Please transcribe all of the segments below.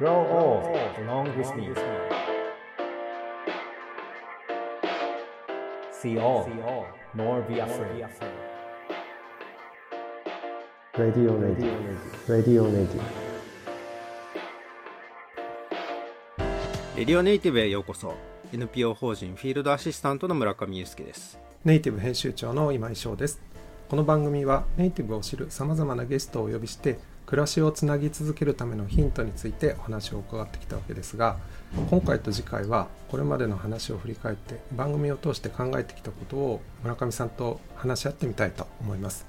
Grow old along with me. See all, nor be afraid. Radio Radio Radio Radio レディオネイティブへようこそ。NPO 法人フィールドアシスタントの村上祐介です。ネイティブ編集長の今井翔です。この番組はネイティブを知るさまざまなゲストをお呼びして暮らしをつなぎ続けるためのヒントについてお話を伺ってきたわけですが今回と次回はこれまでの話を振り返って番組を通して考えてきたことを村上さんと話し合ってみたいと思います。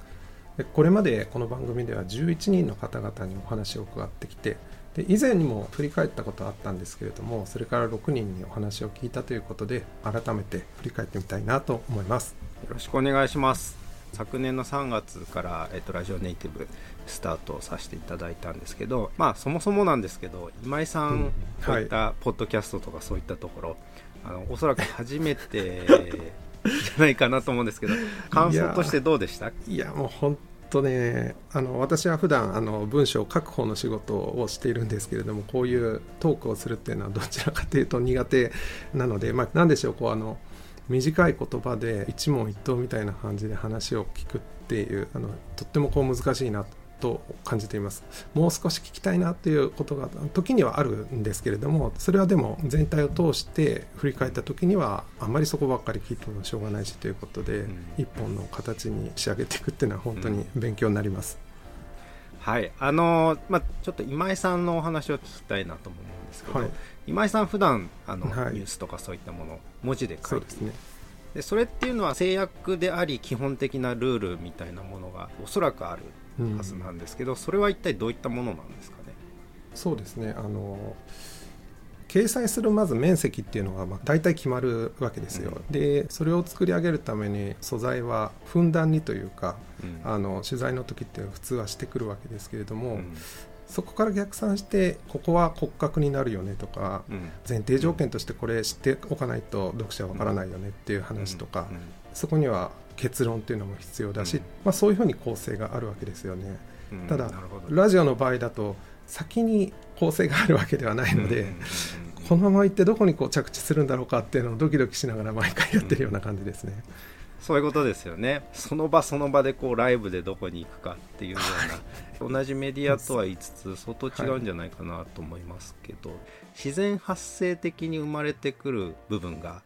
でこれまでこの番組では11人の方々にお話を伺ってきてで以前にも振り返ったことはあったんですけれどもそれから6人にお話を聞いたということで改めて振り返ってみたいなと思います。よろしくお願いします。昨年の3月から、えっと、ラジオネイティブスタートさせていただいたんですけどまあそもそもなんですけど今井さん、うん。こういったポッドキャストとかそういったところあのおそらく初めてじゃないかなと思うんですけど 感想としてどうでした？いや もう本当ねあの私は普段あの文章を書く方の仕事をしているんですけれどもこういうトークをするっていうのはどちらかというと苦手なので、まあ、何でしょうこうあの短い言葉で一問一答みたいな感じで話を聞くっていうあのとってもこう難しいなと感じています。もう少し聞きたいなっていうことが時にはあるんですけれどもそれはでも全体を通して振り返った時にはあんまりそこばっかり聞いてもしょうがないしということで、ん。一本の形に仕上げていくっていうのは本当に勉強になります、はい。あのまあちょっと今井さんのお話を聞きたいなと思うんですけど、はい。今井さん普段あの、はい。ニュースとかそういったものを文字で書いてそうですね。でそれっていうのは制約であり基本的なルールみたいなものがおそらくあるうんはずなんですけど、それは一体どういったものなんですかね？そうですね。あの掲載するまず面積っていうのがまあ大体決まるわけですよ、でそれを作り上げるために素材はふんだんにというかうん。あの取材の時って普通はしてくるわけですけれども、うん。そこから逆算してここは骨格になるよねとかうん。前提条件としてこれ知っておかないと読者はわからないよねっていう話とか、うん。そこには結論っていうのも必要だし、うん。まあ、そういうふうに構成があるわけですよね。うんただラジオの場合だと先に構成があるわけではないので、このまま行ってどこにこう着地するんだろうかっていうのをドキドキしながら毎回やってるような感じですね。そういうことですよね。その場その場でこうライブでどこに行くかっていうような。同じメディアとは言いつつ相当違うんじゃないかなと思いますけど、自然発生的に生まれてくる部分が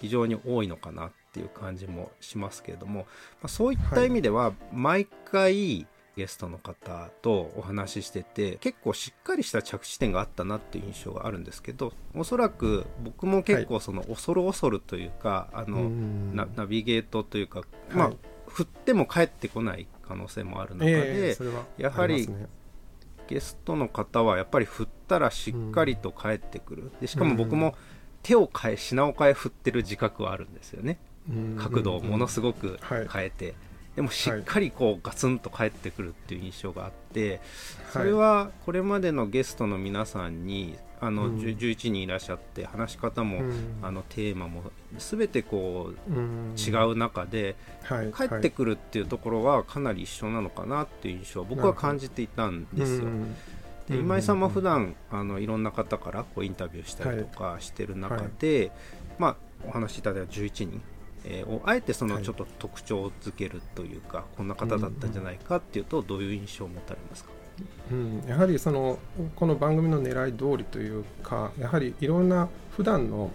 非常に多いのかなっていう感じもしますけれども、まあ、そういった意味では毎回ゲストの方とお話ししてて結構しっかりした着地点があったなっていう印象があるんですけどおそらく僕も結構その恐る恐るというか、あの、うんナナビゲートというか、まあはい振っても帰ってこない可能性もある中で、ええそれはやはりゲストの方はやっぱり振ったらしっかりと帰ってくる、でしかも僕うも手を変え品を変え振ってる自覚はあるんですよね。うん。角度をものすごくはい。変えて、でもしっかりこうガツンと帰ってくるっていう印象があって、それははこれまでのゲストの皆さんにあの、うん。10 11人いらっしゃって話し方も、い、うん。あのテーマも全てこううん。違う中で、はい。帰ってくるっていうところはかなり一緒なのかなっていう印象を僕は感じていたんですよ。うん。で今井さんも普段あのいろんな方からこうインタビューしたりとかしてる中で、まあ、お話しいただいた11人、えーをあえてそのはい。ちょっと特徴づけるというか、こんな方だったんじゃないかっていうとどういう印象を持たれますか、うん、やはりそのこの番組の狙い通りというかやはりいろんな普段の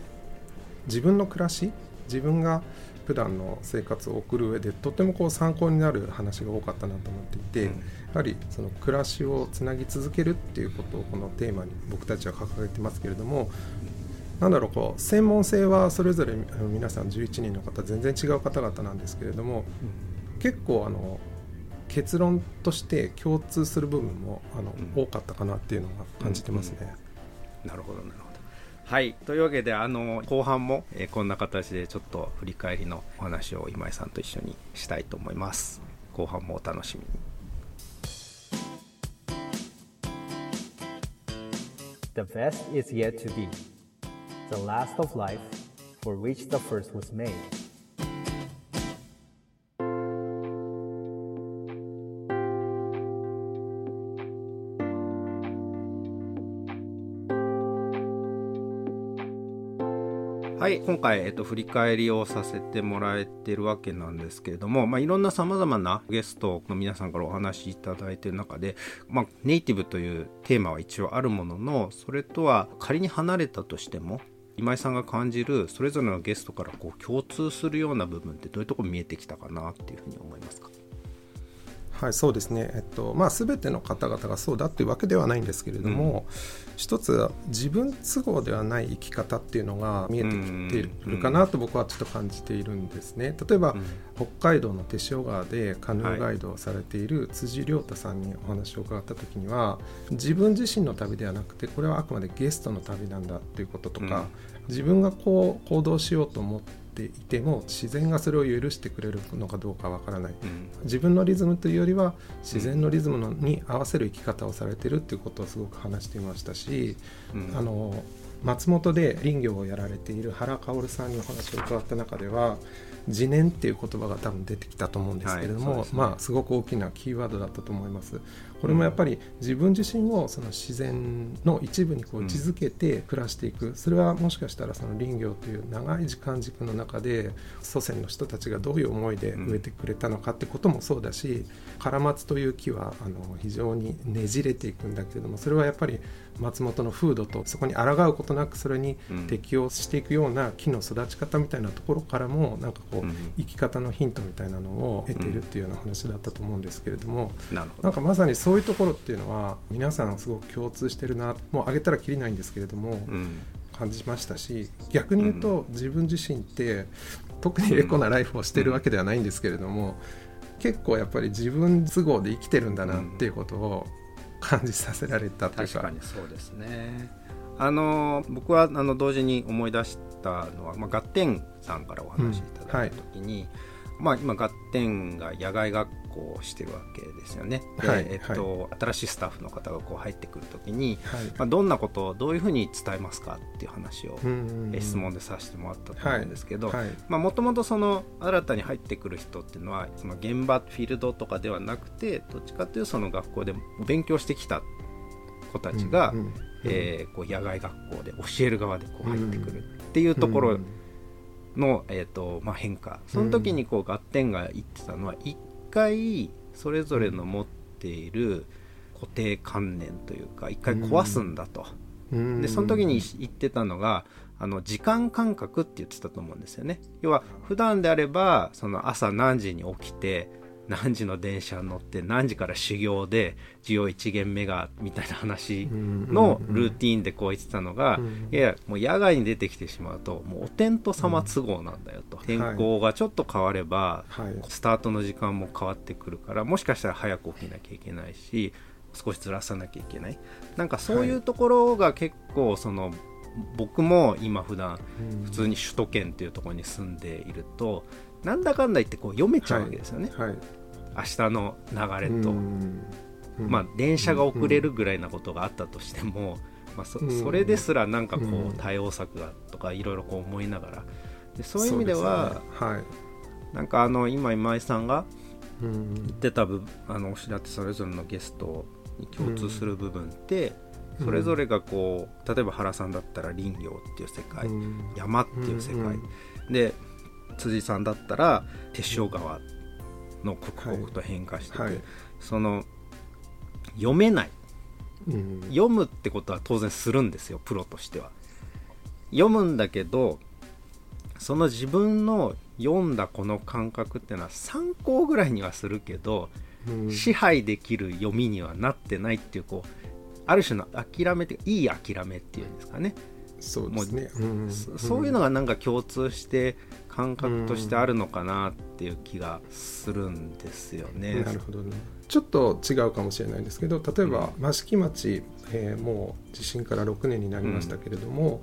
自分の暮らし自分が普段の生活を送る上でとてもこう参考になる話が多かったなと思っていて、うん。やはりその暮らしをつなぎ続けるっていうことをこのテーマに僕たちは掲げてますけれどもなんだろうこう専門性はそれぞれ皆さん11人の方全然違う方々なんですけれども結構あの結論として共通する部分もあの、うん多かったかなっていうのが感じてますね。なるほどなるほど。はいというわけであの後半も、えーこんな形でちょっと振り返りのお話を今井さんと一緒にしたいと思います。後半もお楽しみに。The best is yet to be. The Last of Life, for which the first was made. はい、今回、えっと、振り返りをさせてもらえてるわけなんですけれども、まあ、いろんなさまざまなゲストの皆さんからお話しいただいてる中で、まあ、ネイティブというテーマは一応あるものの、それとは仮に離れたとしても、今井さんが感じるそれぞれのゲストからこう共通するような部分ってどういうとこ見えてきたかなっていうふうに思いますか？はいそうですね、えっとまあ、全ての方々がそうだっていうわけではないんですけれども、うん、一つ自分都合ではない生き方っていうのが見えてきているかなと僕はちょっと感じているんですね。例えば、うん、北海道の手塩川でカヌーガイドをされている辻亮太さんにお話を伺った時には自分自身の旅ではなくてこれはあくまでゲストの旅なんだっていうこととか、うん、自分がこう行動しようと思ってていても自然がそれを許してくれるのかどうかわからない、うん、自分のリズムというよりは自然のリズムのに合わせる生き方をされてるっていうことをすごく話していましたし、うん、あの松本で林業をやられている原薫さんにお話を伺った中では自然っていう言葉が多分出てきたと思うんですけれども、はいね、まあすごく大きなキーワードだったと思います。これもやっぱり自分自身をその自然の一部にこう位置づけて暮らしていく、それはもしかしたらその林業という長い時間軸の中で祖先の人たちがどういう思いで植えてくれたのかってこともそうだしカラマツという木はあの非常にねじれていくんだけれどもそれはやっぱり松本の風土とそこに抗うことなくそれに適応していくような木の育ち方みたいなところからもなんかこう生き方のヒントみたいなのを得ているっていうような話だったと思うんですけれどもなんかまさにそういうところっていうのは皆さんすごく共通してるなもう挙げたらきりないんですけれども、感じましたし逆に言うと自分自身って特にエコなライフをしてるわけではないんですけれども、結構やっぱり自分都合で生きてるんだなっていうことを感じさせられたというか。確かにそうですね。あの僕はあの同時に思い出したのは、まあ、ガッテンさんからお話しいただいた時に、うんはい。まあ、今、ガッテンが野外学校をしてるわけですよね。はい、えっと、はい、新しいスタッフの方がこう入ってくるときに、はい、まあ、どんなことをどういうふうに伝えますかっていう話を、え質問でさせてもらったと思うんですけどもともとその新たに入ってくる人っていうのはその現場フィールドとかではなくてどっちかというとその学校で勉強してきた子たちが、えこう野外学校で教える側でこう入ってくるっていうところ、の、えーとまあ、変化。その時にこうガッテンが言ってたのは一回それぞれの持っている固定観念というか一回壊すんだと、でその時に言ってたのがあの時間感覚って言ってたと思うんですよね。要は普段であればその朝何時に起きて何時の電車に乗って何時から修行で授業1限目がみたいな話のルーティンでこう言ってたのが、いやもう野外に出てきてしまうともうお天道様都合なんだよと、天候がちょっと変われば、スタートの時間も変わってくるからもしかしたら早く起きなきゃいけないし少しずらさなきゃいけない。なんかそういうところが結構その、僕も今普段普通に首都圏っていうところに住んでいると、なんだかんだ言ってこう読めちゃうわけですよね。はい。はい明日の流れと、まあ、電車が遅れるぐらいなことがあったとしても、まあ、そそれですらなんかこう対応策がとかいろいろこう思いながら。でそういう意味では、ね。はい、なんかあの今今井さんが言ってた部あのおっしゃってそれぞれのゲストに共通する部分って、それぞれがこう例えば原さんだったら林業っていう世界、山っていう世界、で辻さんだったら手塩川の刻々と変化してて、はい。はい、その読めない、うん、読むってことは当然するんですよプロとしては。読むんだけどその自分の読んだこの感覚っていうのは参考ぐらいにはするけど、うん、支配できる読みにはなってないっていうこうある種の諦めていい諦めっていうんですかね。そうですね、うん、そういうのがなんか共通して感覚としてあるのかなっていう気がするんですよね。なるほどね。ちょっと違うかもしれないんですけど例えば益城町、えー、もう地震から6年になりましたけれども、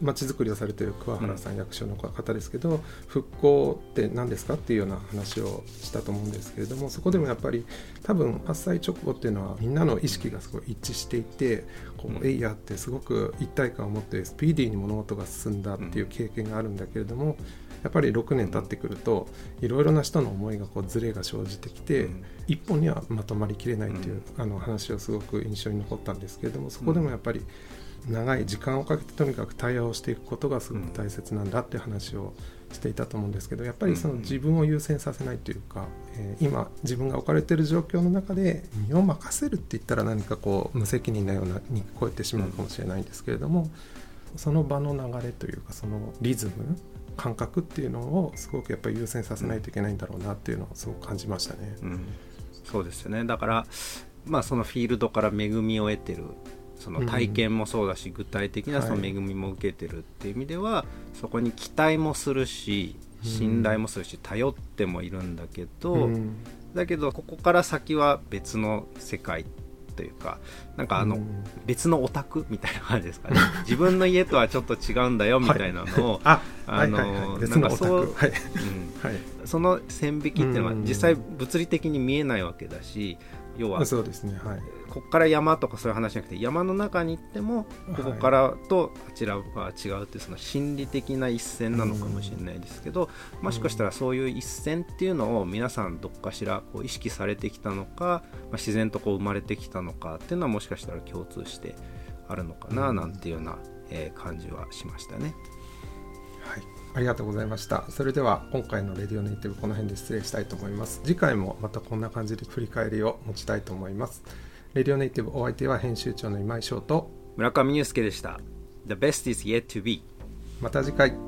まちづくりをされている桑原さん、役所の方ですけど復興って何ですかっていうような話をしたと思うんですけれどもそこでもやっぱり多分発災直後っていうのはみんなの意識がすごい一致していてこうエイヤーってすごく一体感を持ってスピーディーに物事が進んだっていう経験があるんだけれどもやっぱり6年経ってくるといろいろな人の思いがこうズレが生じてきて、一本にはまとまりきれないっていう、あの話をすごく印象に残ったんですけれどもそこでもやっぱり長い時間をかけてとにかく対応していくことがすごく大切なんだっていう話をしていたと思うんですけどやっぱりその自分を優先させないというか、えー、今自分が置かれている状況の中で身を任せるって言ったら何かこう無責任なようなに聞こえてしまうかもしれないんですけれども、その場の流れというかそのリズム感覚っていうのをすごくやっぱり優先させないといけないんだろうなっていうのをすごく感じましたね。うん、そうですよね。だからまあそのフィールドから恵みを得てるその体験もそうだし、うん、具体的なその恵みも受けてるっていう意味では、はい、そこに期待もするし信頼もするし、頼ってもいるんだけど、うん、だけどここから先は別の世界というかなんかあの、別のオタクみたいな感じですかね。自分の家とはちょっと違うんだよみたいなのを、はい、あのなんかそう、はい。うん。その線引きっていうのは実際物理的に見えないわけだし要はそうですね、はい、ここから山とかそういう話じゃなくて山の中に行ってもここからとあちらは違うっていうその心理的な一線なのかもしれないですけど、もしかしたらそういう一線っていうのを皆さんどっかしらこう意識されてきたのか、まあ、自然とこう生まれてきたのかっていうのはもしかしたら共通してあるのかななんていうような、え感じはしましたね。はいありがとうございました。それでは今回のレディオネイティブこの辺で失礼したいと思います。次回もまたこんな感じで振り返りを持ちたいと思います。レディオネイティブお相手は編集長の今井翔と村上祐介でした。The best is yet to be. また次回。